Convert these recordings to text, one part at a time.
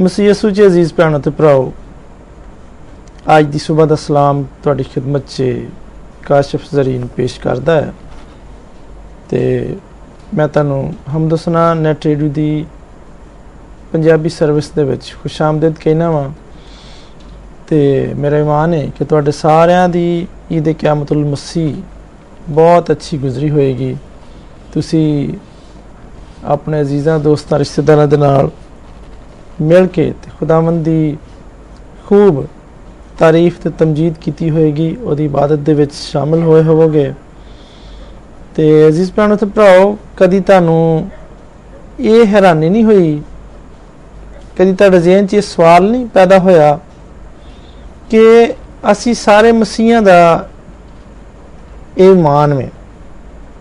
ਮਸੀਹ ਯਸੂ ਜੀ ਅਜ਼ੀਜ਼ ਭੈਣਾਂ ਤੇ ਭਰਾਓ, ਅੱਜ ਦੀ ਸਵੇਰ ਦਾ ਸਲਾਮ ਤੁਹਾਡੀ ਖਿਦਮਤ 'ਚ ਕਾਸ਼ਫ ਜ਼ਰੀਨ ਪੇਸ਼ ਕਰਦਾ ਹੈ। ਤੇ ਮੈਂ ਤੁਹਾਨੂੰ ਹਮਦਸਨਾ ਨੈਟ ਰੇਡੀਓ ਦੀ ਪੰਜਾਬੀ ਸਰਵਿਸ ਦੇ ਵਿੱਚ ਖੁਸ਼ਾਮਦਦ ਕਹਿਣਾ ਵਾਂ। ਤੇ ਮੇਰਾ ਇਮਾਨ ਹੈ ਕਿ ਤੁਹਾਡੇ ਸਾਰਿਆਂ ਦੀ ਈਦ ਕਿਆਮਤੁਲ ਮਸੀਹ ਬਹੁਤ ਅੱਛੀ ਗੁਜ਼ਰੀ ਹੋਏਗੀ। ਤੁਸੀਂ ਆਪਣੇ ਅਜ਼ੀਜ਼ਾਂ, ਦੋਸਤਾਂ, ਰਿਸ਼ਤੇਦਾਰਾਂ ਦੇ ਨਾਲ ਮਿਲ ਕੇ ਤੇ ਖੁਦਾਵੰਦ ਦੀ ਖੂਬ ਤਾਰੀਫ ਤੇ ਤਮਜੀਦ ਕੀਤੀ ਹੋਏਗੀ, ਉਹਦੀ ਇਬਾਦਤ ਦੇ ਵਿੱਚ ਸ਼ਾਮਲ ਹੋਏ ਹੋਵੋਗੇ। ਤੇ ਅਜ਼ੀਜ਼ ਭੈਣੋ, ਤੇ ਭਰਾਓ, ਕਦੀ ਤੁਹਾਨੂੰ ਇਹ ਹੈਰਾਨੀ ਨਹੀਂ ਹੋਈ? ਕਦੀ ਤੁਹਾਡੇ ਜ਼ਿਹਨ 'ਚ ਇਹ ਸਵਾਲ ਨਹੀਂ ਪੈਦਾ ਹੋਇਆ ਕਿ ਅਸੀਂ ਸਾਰੇ ਮਸੀਹਾਂ ਦਾ ਇਹ ਮਾਨ ਵਿੱਚ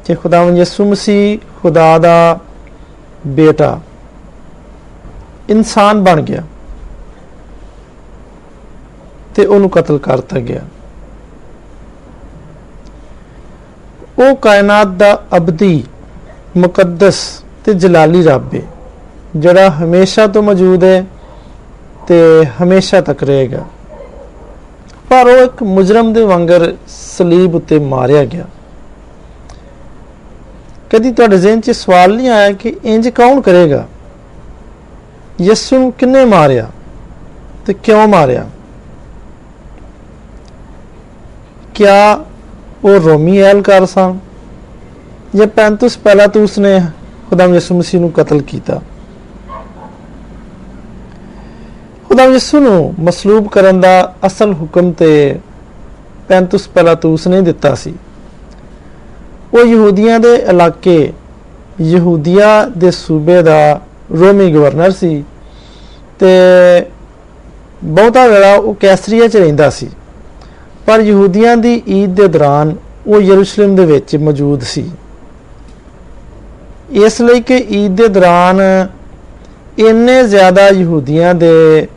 ਕਿ ਖੁਦਾਵੰਦ ਯਿਸੂ ਮਸੀਹ ਖੁਦਾ ਦਾ ਬੇਟਾ ਇਨਸਾਨ ਬਣ ਗਿਆ ਤੇ ਉਹਨੂੰ ਕਤਲ ਕਰਤਾ ਗਿਆ। ਉਹ ਕਾਇਨਾਤ ਦਾ ਅਬਦੀ, ਮੁਕੱਦਸ ਤੇ ਜਲਾਲੀ ਰੱਬ ਹੈ ਜਿਹੜਾ ਹਮੇਸ਼ਾ ਤੋਂ ਮੌਜੂਦ ਹੈ ਤੇ ਹਮੇਸ਼ਾ ਤੱਕ ਰਹੇਗਾ। ਪਰ ਉਹ ਇੱਕ ਮੁਜਰਮ ਦੇ ਵਾਂਗਰ ਸਲੀਬ ਉੱਤੇ ਮਾਰਿਆ ਗਿਆ। ਕਦੀ ਤੁਹਾਡੇ ਜ਼ਿਹਨ 'ਚ ਸਵਾਲ ਨਹੀਂ ਆਇਆ ਕਿ ਇੰਜ ਕੌਣ ਕਰੇਗਾ? ਯਿਸੂ ਨੂੰ ਕਿੰਨੇ ਮਾਰਿਆ ਤੇ ਕਿਉਂ ਮਾਰਿਆ? ਕਿਆ ਉਹ ਰੋਮੀ ਐਲਕਾਰ ਸਨ ਜਾਂ ਪੈਂਤੁਸ ਪੈਲਾਤੂਸ ਨੇ ਖੁਦਾਮ ਯਿਸੂ ਮਸੀਹ ਨੂੰ ਕਤਲ ਕੀਤਾ? ਖੁਦਾਮ ਯਿਸੂ ਨੂੰ ਮਸਲੂਬ ਕਰਨ ਦਾ ਅਸਲ ਹੁਕਮ ਤੇ ਪੈਂਤੁਸ ਪੈਲਾਤੂਸ ਨੇ ਦਿੱਤਾ ਸੀ। ਉਹ ਯਹੂਦੀਆਂ ਦੇ ਇਲਾਕੇ ਯਹੂਦੀਆ ਦੇ ਸੂਬੇ ਦਾ ਰੋਮੀ ਗਵਰਨਰ ਸੀ ਤੇ ਬਹੁਤਾ ਵੇਲਾ ਉਹ ਕੈਸਰੀਆ 'ਚ ਰਹਿੰਦਾ ਸੀ। ਪਰ ਯਹੂਦੀਆਂ ਦੀ ਈਦ ਦੇ ਦੌਰਾਨ ਉਹ ਯਰੂਸ਼ਲਮ ਦੇ ਵਿੱਚ ਮੌਜੂਦ ਸੀ। ਇਸ ਲਈ ਕਿ ਈਦ ਦੇ ਦੌਰਾਨ ਇੰਨੇ ਜ਼ਿਆਦਾ ਯਹੂਦੀਆਂ ਦੇ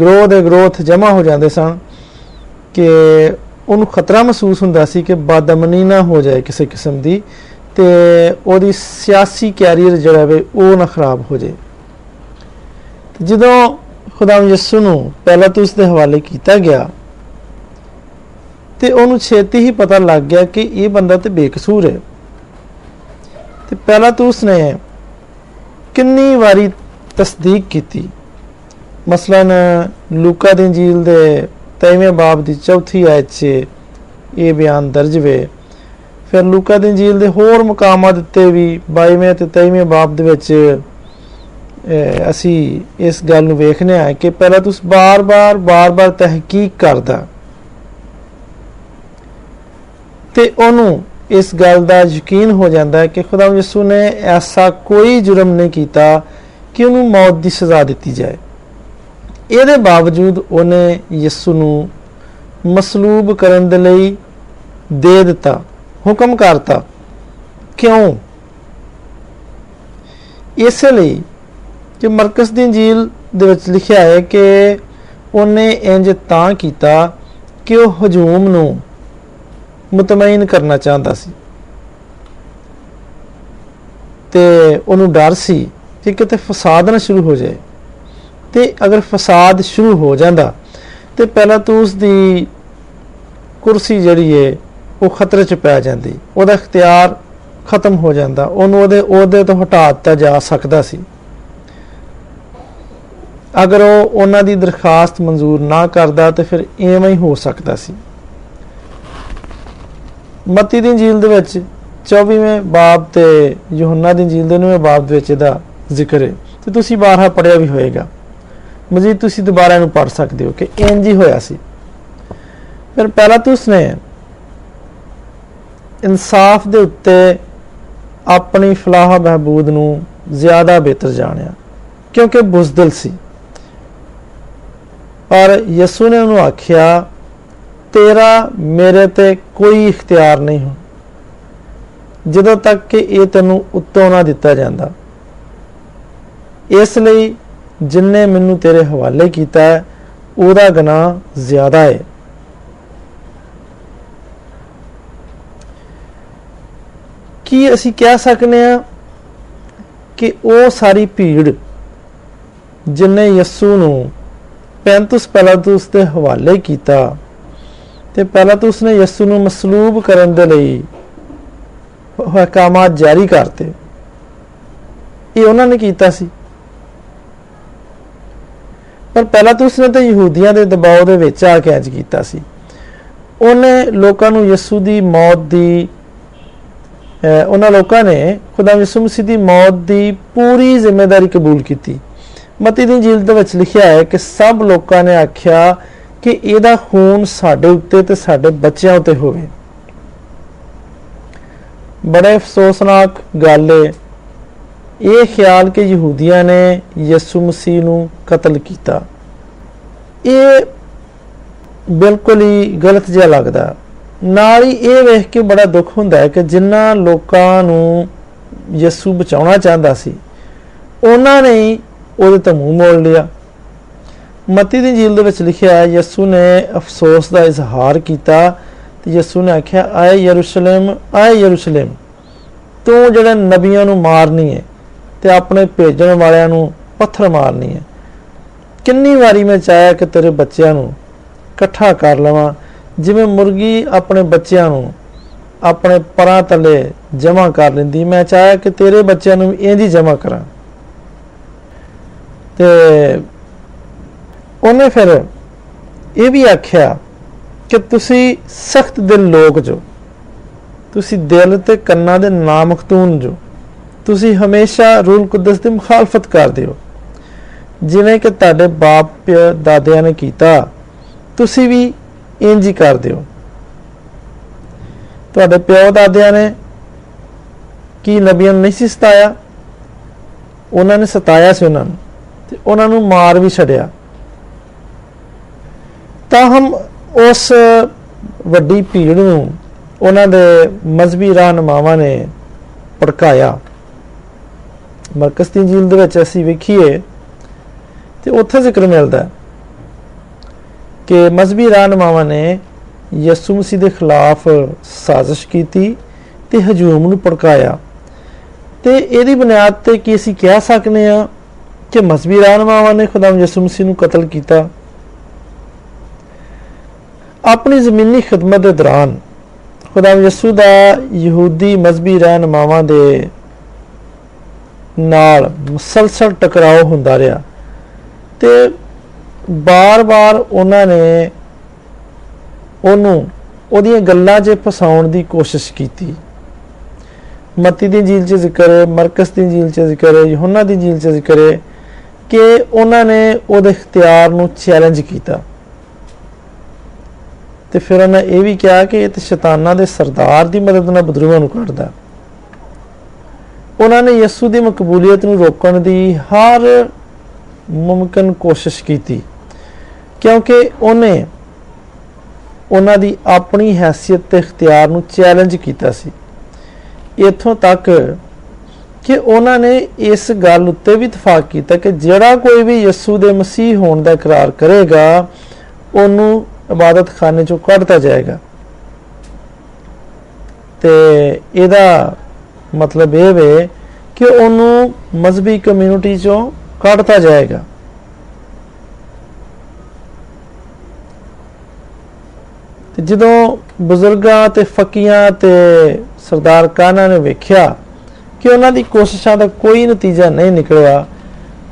ਗਰੋਹ ਦੇ ਗਰੋਥ ਜਮਾ ਹੋ ਜਾਂਦੇ ਸਨ ਕਿ ਉਹਨੂੰ ਖਤਰਾ ਮਹਿਸੂਸ ਹੁੰਦਾ ਸੀ ਕਿ ਬਦਮਨੀ ਨਾ ਹੋ ਜਾਏ ਕਿਸੇ ਕਿਸਮ ਦੀ। ਤੇ ਉਹਦੀ ਸਿਆਸੀ ਕੈਰੀਅਰ ਜਿਹੜਾ ਵੇ, ਉਹ ਨਾ ਖਰਾਬ ਹੋ ਜਾਏ। ਜਦੋਂ ਖੁਦਾ ਯਿਸੂ ਨੂੰ ਪਹਿਲਾਂ ਤੋਂ ਉਸ ਦੇ ਹਵਾਲੇ ਕੀਤਾ ਗਿਆ, ਤੇ ਉਹਨੂੰ ਛੇਤੀ ਹੀ ਪਤਾ ਲੱਗ ਗਿਆ ਕਿ ਇਹ ਬੰਦਾ ਤੇ ਬੇਕਸੂਰ ਹੈ। ਤੇ ਪਹਿਲਾਂ ਤੋਂ ਉਸਨੇ ਕਿੰਨੀ ਵਾਰੀ ਤਸਦੀਕ ਕੀਤੀ। ਮਸਲਨ ਲੂਕਾ ਦੀ ਇੰਜੀਲ ਦੇ 23ਵੇਂ ਬਾਬ ਦੀ ਚੌਥੀ ਆਇਤ 'ਚ ਇਹ ਬਿਆਨ ਦਰਜ ਵੇ ਫਿਰ ਲੂਕਾ ਦੀ ਇੰਜੀਲ ਦੇ ਹੋਰ ਮਕਾਮਾਂ ਦਿੱਤੇ ਵੀ 22ਵੇਂ ਤੇ 23ਵੇਂ ਬਾਬ ਦੇ ਵਿੱਚ ਅਸੀਂ ਇਸ ਗੱਲ ਨੂੰ ਵੇਖਨੇ ਆ ਕਿ ਪਹਿਲਾਂ ਤੁਸੀਂ ਬਾਰ-ਬਾਰ ਬਾਰ-ਬਾਰ ਤਹਿਕੀਕ ਕਰਦਾ। ਤੇ ਉਹਨੂੰ ਇਸ ਗੱਲ ਦਾ ਯਕੀਨ ਹੋ ਜਾਂਦਾ ਹੈ ਕਿ ਖੁਦਾ ਯਿਸੂ ਨੇ ਐਸਾ ਕੋਈ ਜੁਰਮ ਨਹੀਂ ਕੀਤਾ ਕਿ ਉਹਨੂੰ ਮੌਤ ਦੀ ਸਜ਼ਾ ਦਿੱਤੀ ਜਾਏ। ਇਹਦੇ ਬਾਵਜੂਦ ਉਹਨੇ ਯਿਸੂ ਨੂੰ ਮਸਲੂਬ ਕਰਨ ਦੇ ਲਈ ਦੇ ਦਿੱਤਾ। ਹੁਕਮ ਕਰਤਾ। ਕਿਉਂ? ਇਸੇ ਲਈ ਕਿ ਮਰਕਸ ਦੀ ਇੰਜੀਲ ਦੇ ਵਿੱਚ ਲਿਖਿਆ ਹੈ ਕਿ ਉਹਨੇ ਇੰਜ ਤਾਂ ਕੀਤਾ ਕਿ ਉਹ ਹਜੂਮ ਨੂੰ ਮਤਮਈਨ ਕਰਨਾ ਚਾਹੁੰਦਾ ਸੀ। ਤੇ ਉਹਨੂੰ ਡਰ ਸੀ ਕਿ ਕਿਤੇ ਫਸਾਦ ਨਾ ਸ਼ੁਰੂ ਹੋ ਜਾਏ। ਤੇ ਅਗਰ ਫਸਾਦ ਸ਼ੁਰੂ ਹੋ ਜਾਂਦਾ, ਤੇ ਪਹਿਲਾਂ ਤਾਂ ਉਸ ਦੀ ਕੁਰਸੀ ਜਿਹੜੀ ਏ ਉਹ ਖਤਰੇ 'ਚ ਪੈ ਜਾਂਦੀ, ਉਹਦਾ ਇਖਤਿਆਰ ਖਤਮ ਹੋ ਜਾਂਦਾ, ਉਹਨੂੰ ਉਹਦੇ ਅਹੁਦੇ ਤੋਂ ਹਟਾ ਦਿੱਤਾ ਜਾ ਸਕਦਾ ਸੀ। ਅਗਰ ਉਹ ਉਹਨਾਂ ਦੀ ਦਰਖਾਸਤ ਮਨਜ਼ੂਰ ਨਾ ਕਰਦਾ ਤੇ ਫਿਰ ਐਵੇਂ ਹੀ ਹੋ ਸਕਦਾ ਸੀ। ਮਤੀ ਦੀ ਇੰਜੀਲ ਦੇ ਵਿੱਚ 24ਵੇਂ ਬਾਬ ਤੇ ਯੋਹੰਨਾ ਦੀ ਇੰਜੀਲ ਦੇ 9ਵੇਂ ਬਾਬ ਦੇ ਵਿੱਚ ਇਹਦਾ ਜ਼ਿਕਰ ਹੈ। ਤੇ ਤੁਸੀਂ ਬਾਹਰ ਪੜਿਆ ਵੀ ਹੋਏਗਾ। ਮਜ਼ੀਦ, ਤੁਸੀਂ ਦੁਬਾਰਾ ਇਹਨੂੰ ਪੜ ਸਕਦੇ ਹੋ ਕਿ ਇੰਜ ਹੀ ਹੋਇਆ ਸੀ। ਫਿਰ ਪਹਿਲਾ ਤਾਂ ਉਸਨੇ ਇਨਸਾਫ ਦੇ ਉੱਤੇ ਆਪਣੀ ਫਲਾਹ ਬਹਿਬੂਦ ਨੂੰ ਜ਼ਿਆਦਾ ਬਿਹਤਰ ਜਾਣਿਆ, ਕਿਉਂਕਿ ਬੁਜ਼ਦਲ ਸੀ। ਪਰ ਯਿਸੂ ਨੇ ਉਹਨੂੰ ਆਖਿਆ, ਤੇਰਾ ਮੇਰੇ ਤੇ ਕੋਈ ਇਖਤਿਆਰ ਨਹੀਂ ਹੋ ਜਦੋਂ ਤੱਕ ਕਿ ਇਹ ਤੈਨੂੰ ਉੱਤੋਂ ਨਾ ਦਿੱਤਾ ਜਾਂਦਾ। ਇਸ ਲਈ ਜਿਨਨੇ ਮੈਨੂੰ ਤੇਰੇ ਹਵਾਲੇ ਕੀਤਾ ਹੈ ਉਹਦਾ ਗੁਨਾਹ ਜ਼ਿਆਦਾ ਹੈ ਕੀ ਅਸੀਂ ਕਹਿ ਸਕਨੇ ਆ ਕਿ ਉਹ ਸਾਰੀ ਭੀੜ ਜਿਨੇ ਯਿਸੂ ਨੂੰ ਪੈਂਤੁਸ ਪਿਲਾਤੁਸ ਦੇ ਹਵਾਲੇ ਕੀਤਾ ਤੇ ਪਿਲਾਤੁਸ ਨੇ ਯਿਸੂ ਨੂੰ ਮਸਲੂਬ ਕਰਨ ਦੇ ਲਈ ਹਕਾਮਾਤ ਜਾਰੀ ਕਰਤੇ। ਇਹ ਉਹਨਾਂ ਨੇ ਕੀਤਾ ਸੀ। ਪਰ ਪਿਲਾਤੁਸ ਨੇ ਤਾਂ ਯਹੂਦੀਆਂ ਦੇ ਦਬਾਅ ਦੇ ਵਿੱਚ ਆ ਕੇ ਇੰਜ ਕੀਤਾ ਸੀ। ਉਹਨੇ ਲੋਕਾਂ ਨੂੰ ਯਿਸੂ ਦੀ ਮੌਤ ਦੀ ਅਹ ਉਹਨਾਂ ਲੋਕਾਂ ਨੇ ਖੁਦਾ ਯਿਸੂ ਮਸੀਹ ਦੀ ਮੌਤ ਦੀ ਪੂਰੀ ਜ਼ਿੰਮੇਵਾਰੀ ਕਬੂਲ ਕੀਤੀ। ਮਤੀ ਦੀ ਇੰਜੀਲ ਦੇ ਵਿੱਚ ਲਿਖਿਆ ਹੈ ਕਿ ਸਭ ਲੋਕਾਂ ਨੇ ਆਖਿਆ ਕਿ ਇਹਦਾ ਖੂਨ ਸਾਡੇ ਉੱਤੇ ਤੇ ਸਾਡੇ ਬੱਚਿਆਂ ਉੱਤੇ ਹੋਵੇ। ਬੜੇ ਅਫਸੋਸਨਾਕ ਗੱਲ ਹੈ ਇਹ ਖਿਆਲ ਕਿ ਯਹੂਦੀਆਂ ਨੇ ਯਿਸੂ ਮਸੀਹ ਨੂੰ ਕਤਲ ਕੀਤਾ। ਇਹ ਬਿਲਕੁਲ ਹੀ ਗਲਤ ਜਿਹਾ ਲੱਗਦਾ। ਨਾਲ ਹੀ ਇਹ ਵੇਖ ਕੇ ਬੜਾ ਦੁੱਖ ਹੁੰਦਾ ਹੈ ਕਿ ਜਿਨ੍ਹਾਂ ਲੋਕਾਂ ਨੂੰ ਯਿਸੂ ਬਚਾਉਣਾ ਚਾਹੁੰਦਾ ਸੀ, ਉਹਨਾਂ ਨੇ ਹੀ ਉਹਦੇ ਤੋਂ ਮੂੰਹ ਮੋੜ ਲਿਆ। ਮਤੀ ਦੀ ਜੀਲ ਦੇ ਵਿੱਚ ਲਿਖਿਆ ਹੈ, ਯਿਸੂ ਨੇ ਅਫਸੋਸ ਦਾ ਇਜ਼ਹਾਰ ਕੀਤਾ ਤੇ ਯਿਸੂ ਨੇ ਆਖਿਆ, ਆਏ ਯਰੂਸ਼ਲਮ ਆਏ ਯਰੂਸ਼ਲਮ, ਤੂੰ ਜਿਹੜੇ ਨਬੀਆਂ ਨੂੰ ਮਾਰਨੀ ਹੈ ਤੇ ਆਪਣੇ ਭੇਜਣ ਵਾਲਿਆਂ ਨੂੰ ਪੱਥਰ ਮਾਰਨੀ ਹੈ ਕਿੰਨੀ ਵਾਰੀ ਮੈਂ ਚਾਹਿਆ ਕਿ ਤੇਰੇ ਬੱਚਿਆਂ ਨੂੰ ਇਕੱਠਾ ਕਰ ਲਵਾਂ ਜਿਵੇਂ ਮੁਰਗੀ ਆਪਣੇ ਬੱਚਿਆਂ ਨੂੰ ਆਪਣੇ ਪਰਾਂ ਤਲੇ ਜਮ੍ਹਾਂ ਕਰ ਲੈਂਦੀ, ਮੈਂ ਚਾਹਿਆ ਕਿ ਤੇਰੇ ਬੱਚਿਆਂ ਨੂੰ ਇੰਜ ਹੀ ਜਮ੍ਹਾਂ ਕਰਾਂ। ਤੇ ਉਹਨੇ ਫਿਰ ਇਹ ਵੀ ਆਖਿਆ ਕਿ ਤੁਸੀਂ ਸਖਤ ਦਿਲ ਲੋਕ ਜੋ, ਤੁਸੀਂ ਦਿਲ ਤੇ ਕੰਨਾਂ ਦੇ ਨਾਮਖਤੂਨ ਜੋ, ਤੁਸੀਂ ਹਮੇਸ਼ਾ ਰੂਲ ਕੁਦਸ ਦੀ ਮੁਖਾਲਫਤ ਕਰਦੇ ਹੋ। ਜਿਵੇਂ ਕਿ ਤੁਹਾਡੇ ਬਾਪ ਦਾਦਿਆਂ ਨੇ ਕੀਤਾ, ਤੁਸੀਂ ਵੀ ਇੰਜ ਹੀ ਕਰਦੇ ਹੋ ਤੁਹਾਡੇ ਪਿਓ ਦਾਦਿਆਂ ਨੇ ਕੀ ਨਬੀਆਂ ਨੂੰ ਨਹੀਂ ਸੀ ਸਤਾਇਆ? ਉਹਨਾਂ ਨੇ ਸਤਾਇਆ ਸੀ ਉਹਨਾਂ ਨੂੰ ਤੇ ਉਹਨਾਂ ਨੂੰ ਮਾਰ ਵੀ ਛੱਡਿਆ। ਤਾਂ ਹਮ ਉਸ ਵੱਡੀ ਭੀੜ ਨੂੰ ਉਹਨਾਂ ਦੇ ਮਜ਼ਬੀ ਰਹਿਨਮਾਵਾਂ ਨੇ ਭੜਕਾਇਆ। ਮਰਕਸ ਦੀ ਜੀਲ ਦੇ ਵਿੱਚ ਅਸੀਂ ਵੇਖੀਏ ਤੇ ਉੱਥੇ ਜ਼ਿਕਰ ਮਿਲਦਾ ਹੈ। ਕਿ ਮਜ਼ਬੀ ਰਹਿਨਮਾਵਾਂ ਨੇ ਯਿਸੂ ਮਸੀਹ ਦੇ ਖਿਲਾਫ ਸਾਜ਼ਿਸ਼ ਕੀਤੀ ਤੇ ਹਜੂਮ ਨੂੰ ਭੜਕਾਇਆ। ਤੇ ਇਹਦੀ ਬੁਨਿਆਦ ਤੇ ਕੀ ਅਸੀਂ ਕਹਿ ਸਕਨੇ ਆ ਕਿ ਮਜ਼ਬੀ ਰਹਿਨਮਾਵਾਂ ਨੇ ਖੁਦਾਮ ਯਿਸੂ ਮਸੀਹ ਨੂੰ ਕਤਲ ਕੀਤਾ? ਆਪਣੀ ਜ਼ਮੀਨੀ ਖਿਦਮਤ ਦੇ ਦੌਰਾਨ ਖੁਦਾਮ ਯਿਸੂ ਦਾ ਯਹੂਦੀ ਮਜ਼ਬੀ ਰਹਿਨਮਾਵਾਂ ਦੇ ਨਾਲ ਮੁਸਲਸਲ ਟਕਰਾਅ ਹੁੰਦਾ ਰਿਹਾ ਤੇ ਬਾਰ-ਬਾਰ ਉਹਨਾਂ ਨੇ ਉਹਨੂੰ ਉਹਦੀਆਂ ਗੱਲਾਂ 'ਚ ਫਸਾਉਣ ਦੀ ਕੋਸ਼ਿਸ਼ ਕੀਤੀ। ਮਤੀ ਦੀ ਜੀਲ 'ਚ ਜ਼ਿਕਰ ਹੈ ਮਰਕਸ ਦੀ ਜੀਲ 'ਚ ਜ਼ਿਕਰ ਹੈ ਯਹੋਨਾ ਦੀ ਜੀਲ 'ਚ ਜ਼ਿਕਰ ਹੈ ਕਿ ਉਹਨਾਂ ਨੇ ਉਹਦੇ ਇਖਤਿਆਰ ਨੂੰ ਚੈਲੰਜ ਕੀਤਾ। ਤੇ ਫਿਰ ਉਹਨਾਂ ਇਹ ਵੀ ਕਿਹਾ ਕਿ ਇਹ ਤੇ ਸ਼ੈਤਾਨਾਂ ਦੇ ਸਰਦਾਰ ਦੀ ਮਦਦ ਨਾਲ ਬਦਰੂਹਾਂ ਨੂੰ ਕੱਢਦਾ। ਉਹਨਾਂ ਨੇ ਯਿਸੂ ਦੀ ਮਕਬੂਲੀਅਤ ਨੂੰ ਰੋਕਣ ਦੀ ਹਰ ਮੁਮਕਨ ਕੋਸ਼ਿਸ਼ ਕੀਤੀ। ਕਿਉਂਕਿ ਉਹਨੇ ਉਹਨਾਂ ਦੀ ਆਪਣੀ ਹیثیت ਤੇ ਇਖਤਿਆਰ ਨੂੰ ਚੈਲੰਜ ਕੀਤਾ ਸੀ। ਇਥੋਂ ਤੱਕ ਕਿ ਉਹਨਾਂ ਨੇ ਇਸ ਗੱਲ ਉੱਤੇ ਵੀ ਇਤਫਾਕ ਕੀਤਾ ਕਿ ਜਿਹੜਾ ਕੋਈ ਵੀ ਯਿਸੂ ਦੇ ਮਸੀਹ ਹੋਣ ਦਾ ਇਕਰਾਰ ਕਰੇਗਾ, ਉਹਨੂੰ ਇਬਾਦਤਖਾਨੇ ਚੋਂ ਕੱਢਤਾ ਜਾਏਗਾ। ਤੇ ਇਹਦਾ ਮਤਲਬ ਇਹ ਵੇ ਕਿ ਉਹਨੂੰ ਮذਹਬੀ ਕਮਿਊਨਿਟੀ ਚੋਂ ਕੱਢਤਾ ਜਾਏਗਾ। ਤੇ ਜਦੋਂ ਬਜ਼ੁਰਗਾਂ ਤੇ ਫਕੀਆਂ ਤੇ ਸਰਦਾਰ ਕਾਨਾ ਨੇ ਵੇਖਿਆ ਕਿ ਉਹਨਾਂ ਦੀ ਕੋਸ਼ਿਸ਼ਾਂ ਦਾ ਕੋਈ ਨਤੀਜਾ ਨਹੀਂ ਨਿਕਲਿਆ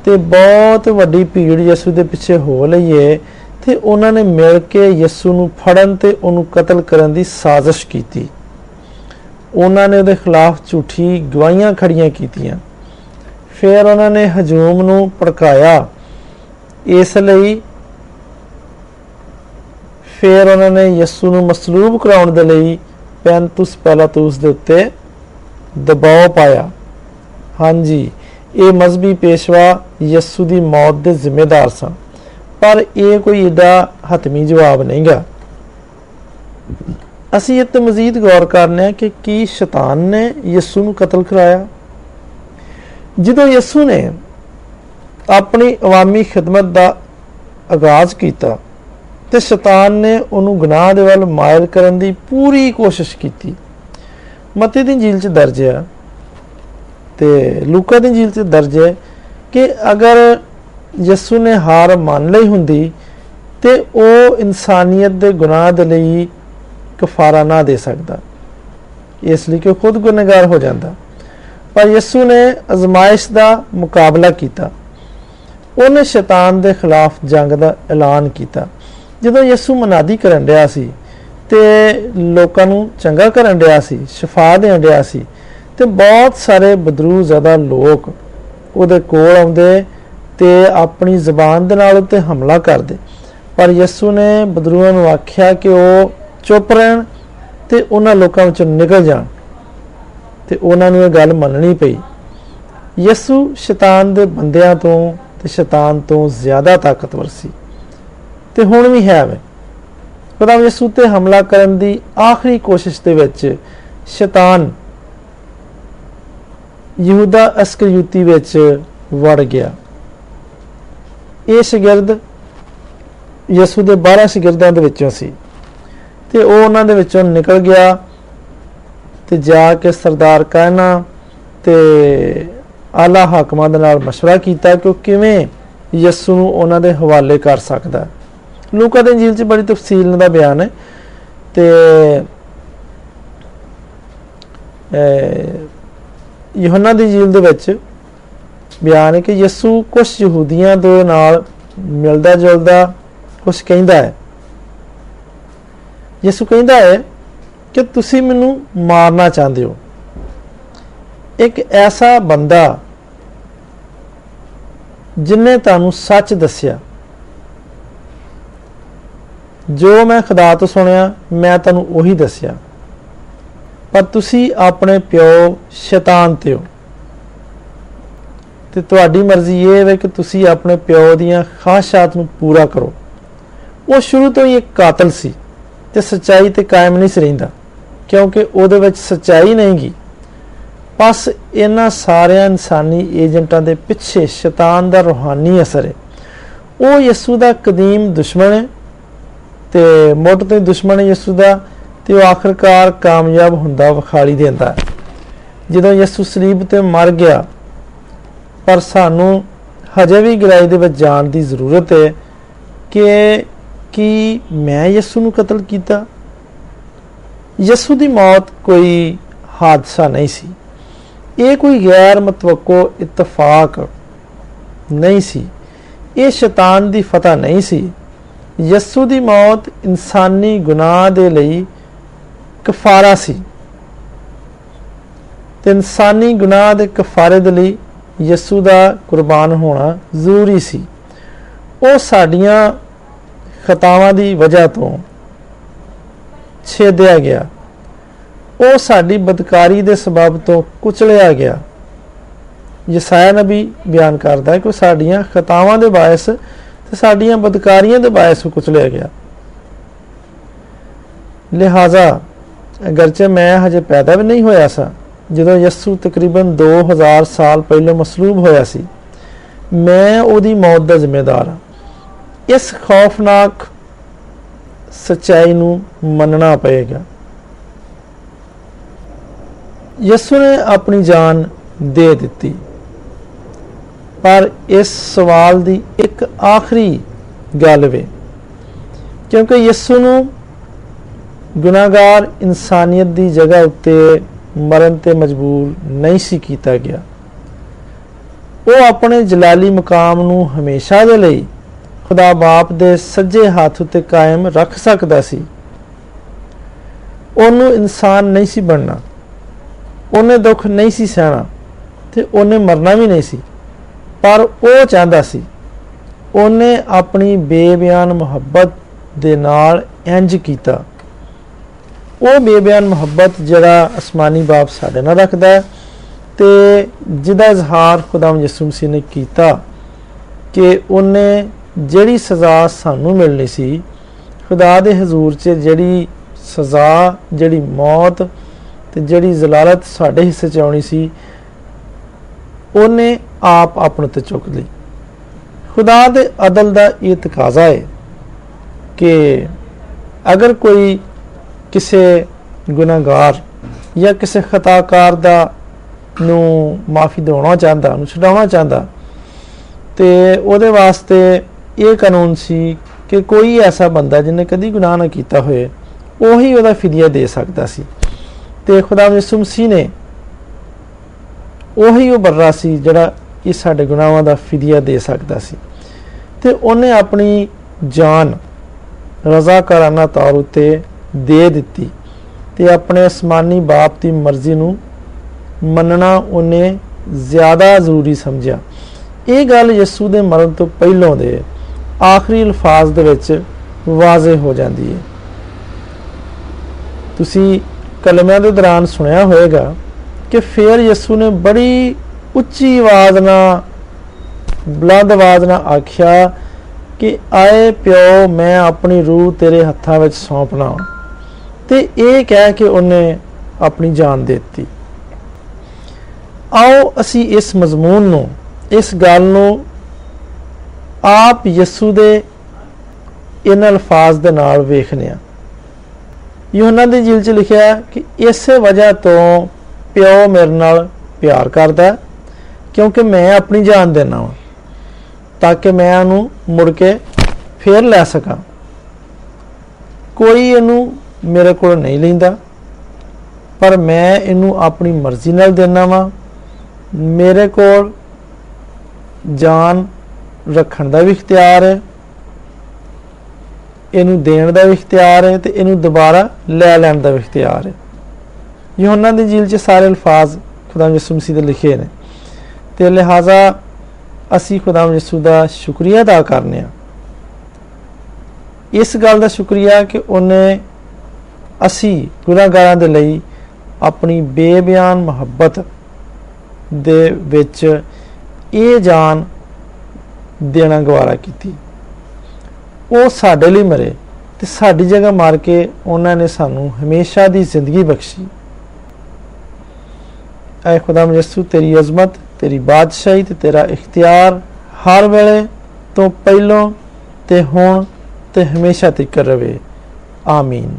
ਤੇ ਬਹੁਤ ਵੱਡੀ ਭੀੜ ਯਿਸੂ ਦੇ ਪਿੱਛੇ ਹੋ ਲਈਏ ਤੇ ਉਹਨਾਂ ਨੇ ਮਿਲ ਕੇ ਯਿਸੂ ਨੂੰ ਫੜਨ ਤੇ ਉਹਨੂੰ ਕਤਲ ਕਰਨ ਦੀ ਸਾਜ਼ਿਸ਼ ਕੀਤੀ। ਉਹਨਾਂ ਨੇ ਉਹਦੇ ਖਿਲਾਫ ਝੂਠੀ ਗਵਾਹੀਆਂ ਖੜੀਆਂ ਕੀਤੀਆਂ। ਫਿਰ ਉਹਨਾਂ ਨੇ ਹਜੂਮ ਨੂੰ ਭੜਕਾਇਆ। ਇਸ ਲਈ ਫਿਰ ਉਹਨਾਂ ਨੇ ਯਿਸੂ ਨੂੰ ਮਸਲੂਬ ਕਰਾਉਣ ਦੇ ਲਈ ਪੈਂਤੁਸ ਪਿਲਾਤੁਸ ਦੇ ਉੱਤੇ ਦਬਾਅ ਪਾਇਆ। ਹਾਂਜੀ, ਇਹ ਮਜ਼ਬੀ ਪੇਸ਼ਵਾ ਯਿਸੂ ਦੀ ਮੌਤ ਦੇ ਜ਼ਿੰਮੇਦਾਰ ਸਨ, ਪਰ ਇਹ ਕੋਈ ਏਡਾ ਹਤਮੀ ਜਵਾਬ ਨਹੀਂਗਾ। ਅਸੀਂ ਇਹ ਤੇ ਮਜ਼ੀਦ ਗੌਰ ਕਰਨੇ ਆ ਕਿ ਕੀ ਸ਼ੈਤਾਨ ਨੇ ਯਿਸੂ ਨੂੰ ਕਤਲ ਕਰਾਇਆ। ਜਦੋਂ ਯਿਸੂ ਨੇ ਆਪਣੀ ਅਵਾਮੀ ਖਿਦਮਤ ਦਾ ਆਗਾਜ਼ ਕੀਤਾ ਤੇ ਸ਼ੈਤਾਨ ਨੇ ਉਹਨੂੰ ਗੁਨਾਹ ਦੇ ਵੱਲ ਮਾਇਲ ਕਰਨ ਦੀ ਪੂਰੀ ਕੋਸ਼ਿਸ਼ ਕੀਤੀ। ਮਤੀ ਦੀ ਇੰਜੀਲ 'ਚ ਦਰਜ ਹੈ ਤੇ ਲੂਕਾ ਦੀ ਇੰਜੀਲ 'ਚ ਦਰਜ ਹੈ ਕਿ ਅਗਰ ਯਿਸੂ ਨੇ ਹਾਰ ਮੰਨ ਲਈ ਹੁੰਦੀ ਤੇ ਉਹ ਇਨਸਾਨੀਅਤ ਦੇ ਗੁਨਾਹ ਦੇ ਲਈ ਕਫਾਰਾ ਨਾ ਦੇ ਸਕਦਾ। ਇਸ ਲਈ ਕਿ ਉਹ ਖੁਦ ਗੁਨਾਹਗਾਰ ਹੋ ਜਾਂਦਾ। ਪਰ ਯਿਸੂ ਨੇ ਅਜ਼ਮਾਇਸ਼ ਦਾ ਮੁਕਾਬਲਾ ਕੀਤਾ। ਉਹਨੇ ਸ਼ੈਤਾਨ ਦੇ ਖਿਲਾਫ ਜੰਗ ਦਾ ਐਲਾਨ ਕੀਤਾ। ਜਦੋਂ ਯਿਸੂ ਮਨਾਦੀ ਕਰਨ ਰਿਹਾ ਸੀ ਤੇ ਲੋਕਾਂ ਨੂੰ ਚੰਗਾ ਕਰਨ ਰਿਹਾ ਸੀ, ਸ਼ਿਫਾ ਦੇਣ ਰਿਹਾ ਸੀ, ਤੇ ਬਹੁਤ ਸਾਰੇ ਬਦਰੂ ਜ਼ਿਆਦਾ ਲੋਕ ਉਹਦੇ ਕੋਲ ਆਉਂਦੇ ਤੇ ਆਪਣੀ ਜ਼ਬਾਨ ਦੇ ਨਾਲ ਉੱਤੇ ਹਮਲਾ ਕਰਦੇ। ਪਰ ਯਿਸੂ ਨੇ ਬਦਰੂਆਂ ਨੂੰ ਆਖਿਆ ਕਿ ਉਹ ਚੁੱਪ ਰਹਿਣ ਤੇ ਉਹਨਾਂ ਲੋਕਾਂ ਵਿੱਚੋਂ ਨਿਕਲ ਜਾਣ ਤੇ ਉਹਨਾਂ ਨੂੰ ਇਹ ਗੱਲ ਮੰਨਣੀ ਪਈ। ਯਿਸੂ ਸ਼ੈਤਾਨ ਦੇ ਬੰਦਿਆਂ ਤੋਂ ਤੇ ਸ਼ੈਤਾਨ ਤੋਂ ਜ਼ਿਆਦਾ ਤਾਕਤਵਰ ਸੀ। ਤੇ ਹੁਣ ਵੀ ਹੈ ਵੇ ਖੁਦਾ ਯਿਸੂ ਤੇ ਹਮਲਾ ਕਰਨ ਦੀ ਆਖਰੀ ਕੋਸ਼ਿਸ਼ ਦੇ ਵਿੱਚ ਸ਼ੈਤਾਨ ਯਹੂਦਾ ਅਸਕਰਯੂਤੀ ਵਿੱਚ ਵੜ ਗਿਆ ਇਹ ਸ਼ਗਿਰਦ ਯਿਸੂ ਦੇ 12 ਸ਼ਗਿਰਦਾਂ ਦੇ ਵਿੱਚੋਂ ਸੀ ਤੇ ਉਹ ਉਹਨਾਂ ਦੇ ਵਿੱਚੋਂ ਨਿਕਲ ਗਿਆ ਤੇ ਜਾ ਕੇ ਸਰਦਾਰ ਕਹਿਣਾ ਤੇ ਆਲਾ ਹਾਕਮਾਂ ਦੇ ਨਾਲ مشورہ ਕੀਤਾ ਕਿ ਉਹ ਕਿਵੇਂ ਯਿਸੂ ਨੂੰ ਉਹਨਾਂ ਦੇ ਹਵਾਲੇ ਕਰ ਸਕਦਾ ਲੂਕਾ ਦੇ ਇੰਜੀਲ 'ਚ ਬੜੀ ਤਫਸੀਲ ਦਾ ਬਿਆਨ ਹੈ ਤੇ ਯੋਹਨਾ ਦੀ ਇੰਜੀਲ ਦੇ ਵਿੱਚ ਬਿਆਨ ਹੈ ਕਿ ਯਿਸੂ ਕੁਝ ਯਹੂਦੀਆਂ ਦੇ ਨਾਲ ਮਿਲਦਾ ਜੁਲਦਾ ਕੁਝ ਕਹਿੰਦਾ ਹੈ। ਯਿਸੂ ਕਹਿੰਦਾ ਹੈ ਕਿ ਤੁਸੀਂ ਮੈਨੂੰ ਮਾਰਨਾ ਚਾਹੁੰਦੇ ਹੋ। ਇੱਕ ਐਸਾ ਬੰਦਾ ਜਿਨੇ ਤੁਹਾਨੂੰ ਸੱਚ ਦੱਸਿਆ। ਜੋ ਮੈਂ ਖੁਦਾ ਤੋਂ ਸੁਣਿਆ, ਮੈਂ ਤੁਹਾਨੂੰ ਉਹੀ ਦੱਸਿਆ। ਪਰ ਤੁਸੀਂ ਆਪਣੇ ਪਿਓ ਸ਼ੈਤਾਨ ਤੇ ਹੋ। ਤੇ ਤੁਹਾਡੀ ਮਰਜ਼ੀ ਇਹ ਹੈ ਕਿ ਤੁਸੀਂ ਆਪਣੇ ਪਿਓ ਦੀਆਂ ਖਾਹਿਸ਼ਾਤ ਨੂੰ ਪੂਰਾ ਕਰੋ। ਉਹ ਸ਼ੁਰੂ ਤੋਂ ਹੀ ਇੱਕ ਕਾਤਲ ਸੀ ਤੇ ਸੱਚਾਈ ਤੇ ਕਾਇਮ ਨਹੀਂ ਸੀ ਰਹਿੰਦਾ, ਕਿਉਂਕਿ ਉਹਦੇ ਵਿੱਚ ਸੱਚਾਈ ਨਹੀਂਗੀ ਬਸ ਇਹਨਾਂ ਸਾਰਿਆਂ ਇਨਸਾਨੀ ਏਜੰਟਾਂ ਦੇ ਪਿੱਛੇ ਸ਼ੈਤਾਨ ਦਾ ਰੂਹਾਨੀ ਅਸਰ ਹੈ। ਉਹ ਯਿਸੂ ਦਾ ਕਦੀਮ ਦੁਸ਼ਮਣ ਹੈ ਤੇ ਮੋਟ ਤੇ ਦੁਸ਼ਮਣ ਯਿਸੂ ਦਾ ਤੇ ਉਹ ਆਖਰਕਾਰ ਕਾਮਯਾਬ ਹੁੰਦਾ, ਵਿਖਾਲੀ ਦਿੰਦਾ। ਹੈ ਜਦੋਂ ਯਿਸੂ ਸਲੀਬ ਤੇ ਮਰ ਗਿਆ, ਪਰ ਸਾਨੂੰ ਹਜੇ ਵੀ ਗਰਾਈ ਦੇ ਵਿੱਚ ਜਾਣ ਦੀ ਜ਼ਰੂਰਤ ਹੈ ਕਿ ਕੀ ਮੈਂ ਯਿਸੂ ਨੂੰ ਕਤਲ ਕੀਤਾ? ਯਿਸੂ ਦੀ ਮੌਤ ਕੋਈ ਹਾਦਸਾ ਨਹੀਂ ਸੀ। ਇਹ ਕੋਈ ਗੈਰ ਮਤਵਕੋ ਇਤਫਾਕ ਨਹੀਂ ਸੀ। ਇਹ ਸ਼ੈਤਾਨ ਦੀ ਫਤਹ ਨਹੀਂ ਸੀ। ਯਿਸੂ ਦੀ ਮੌਤ ਇਨਸਾਨੀ ਗੁਨਾਹ ਦੇ ਲਈ ਕਫਾਰਾ ਸੀ। ਤੇ ਇਨਸਾਨੀ ਗੁਨਾਹ ਦੇ ਕਫਾਰੇ ਦੇ ਲਈ ਯਿਸੂ ਦਾ ਕੁਰਬਾਨ ਹੋਣਾ ਜ਼ਰੂਰੀ ਸੀ। ਉਹ ਸਾਡੀਆਂ ਖਤਾਵਾਂ ਦੀ ਵਜ੍ਹਾ ਤੋਂ ਛੇਦਿਆ ਗਿਆ। ਉਹ ਸਾਡੀ ਬਦਕਾਰੀ ਦੇ ਸਬਬ ਤੋਂ ਕੁਚਲਿਆ ਗਿਆ। ਯਸਾਇਆ ਨਬੀ ਬਿਆਨ ਕਰਦਾ ਹੈ ਕਿ ਸਾਡੀਆਂ ਖਤਾਵਾਂ ਦੇ ਬਾਇਸ ਤੇ ਸਾਡੀਆਂ ਬਦਕਾਰੀਆਂ ਦੇ ਬਾਇਸ ਕੁਚਲਿਆ ਗਿਆ। ਲਿਹਾਜ਼ਾ, ਅਗਰਚੇ ਮੈਂ ਹਜੇ ਪੈਦਾ ਵੀ ਨਹੀਂ ਹੋਇਆ ਸਾਂ, ਜਦੋਂ ਯਿਸੂ ਤਕਰੀਬਨ 2000 ਸਾਲ ਪਹਿਲਾਂ ਮਸਲੂਬ ਹੋਇਆ ਸੀ, ਮੈਂ ਉਹਦੀ ਮੌਤ ਦਾ ਜ਼ਿੰਮੇਦਾਰ ਹਾਂ। ਇਸ ਖੌਫਨਾਕ ਸਚਾਈ ਨੂੰ ਮੰਨਣਾ ਪਏਗਾ। ਯਿਸੂ ਨੇ ਆਪਣੀ ਜਾਨ ਦੇ ਦਿੱਤੀ। ਪਰ ਇਸ ਸਵਾਲ ਦੀ ਇੱਕ ਆਖਰੀ ਗੱਲ ਵੇ। ਕਿਉਂਕਿ ਯਿਸੂ ਨੂੰ ਗੁਨਾਹਗਾਰ ਇਨਸਾਨੀਅਤ ਦੀ ਜਗ੍ਹਾ ਉੱਤੇ ਮਰਨ ਤੇ ਮਜਬੂਰ ਨਹੀਂ ਸੀ ਕੀਤਾ ਗਿਆ। ਉਹ ਆਪਣੇ ਜਲਾਲੀ ਮਕਾਮ ਨੂੰ ਹਮੇਸ਼ਾ ਦੇ ਲਈ ਖੁਦਾ ਬਾਪ ਦੇ ਸੱਜੇ ਹੱਥ ਉੱਤੇ ਕਾਇਮ ਰੱਖ ਸਕਦਾ ਸੀ। ਉਹਨੂੰ ਇਨਸਾਨ ਨਹੀਂ ਸੀ ਬਣਨਾ। ਉਹਨੇ ਦੁੱਖ ਨਹੀਂ ਸੀ ਸਹਿਣਾ ਤੇ ਉਹਨੇ ਮਰਨਾ ਵੀ ਨਹੀਂ ਸੀ। ਪਰ ਉਹ ਚਾਹੁੰਦਾ ਸੀ, ਉਹਨੇ ਆਪਣੀ ਬੇਬਿਆਨ ਮੁਹੱਬਤ ਦੇ ਨਾਲ ਇੰਜ ਕੀਤਾ। ਉਹ ਬੇਬਿਆਨ ਮੁਹੱਬਤ ਜਿਹੜਾ ਅਸਮਾਨੀ ਬਾਪ ਸਾਡੇ ਨਾਲ ਰੱਖਦਾ ਹੈ ਤੇ ਜਿਹਦਾ ਇਜ਼ਹਾਰ ਖੁਦਾਮ ਯਿਸੂ ਮਸੀਹ ਨੇ ਕੀਤਾ ਕਿ ਉਹਨੇ ਜਿਹੜੀ ਸਜ਼ਾ ਸਾਨੂੰ ਮਿਲਣੀ ਸੀ, ਖੁਦਾ ਦੇ ਹਜ਼ੂਰ 'ਚ ਜਿਹੜੀ ਸਜ਼ਾ, ਜਿਹੜੀ ਮੌਤ ਤੇ ਜਿਹੜੀ ਜ਼ਲਾਲਤ ਸਾਡੇ ਹਿੱਸੇ 'ਚ ਆਉਣੀ ਸੀ ਉਹਨੇ ਆਪ ਆਪਣੇ ਤੇ ਚੁੱਕ ਲਈ। ਖੁਦਾ ਦੇ ਅਦਲ ਦਾ ਇਹ ਤਕਾਜ਼ਾ ਹੈ ਕਿ ਅਗਰ ਕੋਈ ਕਿਸੇ ਗੁਨਾਹਗਾਰ ਜਾਂ ਕਿਸੇ ਖਤਾਕਾਰ ਦਾ ਨੂੰ ਮਾਫੀ ਦੇਣਾ ਚਾਹੁੰਦਾ, ਉਹਨੂੰ ਛਡਾਉਣਾ ਚਾਹੁੰਦਾ, ਤੇ ਉਹਦੇ ਵਾਸਤੇ ਇਹ ਕਾਨੂੰਨ ਸੀ ਕਿ ਕੋਈ ਐਸਾ ਬੰਦਾ ਜਿਹਨੇ ਕਦੀ ਗੁਨਾਹ ਨਾ ਕੀਤਾ ਹੋਏ, ਉਹੀ ਉਹਦਾ ਫਿਦਿਆ ਦੇ ਸਕਦਾ ਸੀ। ਤੇ ਖੁਦਾ ਯਿਸੂ ਮਸੀਹ ਨੇ ਉਹੀ ਉਹ ਬਰਰਾ ਸੀ ਜਿਹੜਾ ਇਹ ਸਾਡੇ ਗੁਨਾਹਾਂ ਦਾ ਫਿਦਿਆ ਦੇ ਸਕਦਾ ਸੀ। ਤੇ ਉਹਨੇ ਆਪਣੀ ਜਾਨ ਰਜ਼ਾਕਾਰਾਨਾ ਤੌਰ ਉਤੇ ਦੇ ਦਿੱਤੀ ਤੇ ਆਪਣੇ ਅਸਮਾਨੀ ਬਾਪ ਦੀ ਮਰਜ਼ੀ ਨੂੰ ਮੰਨਣਾ ਉਹਨੇ ਜ਼ਿਆਦਾ ਜ਼ਰੂਰੀ ਸਮਝਿਆ। ਇਹ ਗੱਲ ਯਿਸੂ ਦੇ ਮਰਨ ਤੋਂ ਪਹਿਲਾਂ ਦੇ ਆਖਰੀ ਅਲਫਾਜ਼ ਦੇ ਵਿੱਚ ਵਾਜ਼ਿਹ ਹੋ ਜਾਂਦੀ ਹੈ। ਤੁਸੀਂ ਕਲਮਿਆਂ ਦੇ ਦੌਰਾਨ ਸੁਣਿਆ ਹੋਵੇਗਾ ਕਿ ਫਿਰ ਯਿਸੂ ਨੇ ਬੜੀ ਉੱਚੀ ਆਵਾਜ਼ ਨਾਲ, ਬੁਲੰਦ ਆਵਾਜ਼ ਨਾਲ ਆਖਿਆ ਕਿ ਆਏ ਪਿਓ, ਮੈਂ ਆਪਣੀ ਰੂਹ ਤੇਰੇ ਹੱਥਾਂ ਵਿੱਚ ਸੌਂਪਣਾ ਤੇ ਇਹ ਕਹਿ ਕੇ ਉਹਨੇ ਆਪਣੀ ਜਾਨ ਦੇ ਦਿੱਤੀ। ਆਓ ਅਸੀਂ ਇਸ ਮਜ਼ਮੂਨ ਨੂੰ, ਇਸ ਗੱਲ ਨੂੰ ਆਪ ਯਿਸੂ ਦੇ ਇਹਨਾਂ ਅਲਫਾਜ਼ ਦੇ ਨਾਲ ਵੇਖਨੇ ਆ ਯੋਹਨਾ ਦੀ ਜਿਲ ਚ ਲਿਖਿਆ ਹੈ ਕਿ ਇਸੇ ਵਜ੍ਹਾ ਤੋਂ ਪਿਓ ਮੇਰੇ ਨਾਲ ਪਿਆਰ ਕਰਦਾ ਕਿਉਂਕਿ ਮੈਂ ਆਪਣੀ ਜਾਨ ਦੇਣਾ ਹਾਂ ਤਾਂ ਕਿ ਮੈਂ ਉਹਨੂੰ ਮੁੜ ਕੇ ਫੇਰ ਲੈ ਸਕਾਂ। ਕੋਈ ਇਹਨੂੰ ਮੇਰੇ ਕੋਲ ਨਹੀਂ ਲੈਂਦਾ, ਪਰ ਮੈਂ ਇਹਨੂੰ ਆਪਣੀ ਮਰਜ਼ੀ ਨਾਲ ਦੇਣਾ ਵਾਂ। ਮੇਰੇ ਕੋਲ ਜਾਨ ਰੱਖਣ ਦਾ ਵੀ ਇਖਤਿਆਰ ਹੈ, ਇਹਨੂੰ ਦੇਣ ਦਾ ਵੀ ਇਖਤਿਆਰ ਹੈ ਤੇ ਇਹਨੂੰ ਦੁਬਾਰਾ ਲੈ ਲੈਣ ਦਾ ਵੀ ਇਖਤਿਆਰ ਹੈ। ਯੋਹਨਾ ਦੀ ਜੀਲ 'ਚ ਸਾਰੇ ਅਲਫਾਜ਼ ਖੁਦਾ ਯਿਸੂ ਮਸੀਹ ਦੇ ਲਿਖੇ ਨੇ। ਤੇ ਲਿਹਾਜ਼ਾ ਅਸੀਂ ਖੁਦਾ ਯਿਸੂ ਦਾ ਸ਼ੁਕਰੀਆ ਅਦਾ ਕਰਨੇ ਆ। ਇਸ ਗੱਲ ਦਾ ਸ਼ੁਕਰੀਆ ਕਿ ਉਹਨੇ ਅਸੀਂ ਗੁਨਾਹਗਾਰਾਂ ਦੇ ਲਈ ਆਪਣੀ ਬੇਬਿਆਨ ਮੁਹੱਬਤ ਦੇ ਵਿੱਚ ਇਹ ਜਾਨ ਦੇਣਾ ਗਵਾਰਾ ਕੀਤੀ। ਉਹ ਸਾਡੇ ਲਈ ਮਰੇ ਤੇ ਸਾਡੀ ਜਗ੍ਹਾ ਮਾਰ ਕੇ ਉਹਨਾਂ ਨੇ ਸਾਨੂੰ ਹਮੇਸ਼ਾ ਦੀ ਜ਼ਿੰਦਗੀ ਬਖਸ਼ੀ। ਐ ਖੁਦਾ ਯਿਸੂ ਤੇਰੀ ਅਜ਼ਮਤ ਤੇਰੀ ਬਾਦਸ਼ਾਹੀ ਤੇ ਤੇਰਾ ਇਖਤਿਆਰ ਹਰ ਵੇਲੇ ਤੋਂ ਪਹਿਲਾਂ ਤੇ ਹੁਣ ਤੇ ਹਮੇਸ਼ਾ ਤੱਕ ਰਵੇ ਆਮੀਨ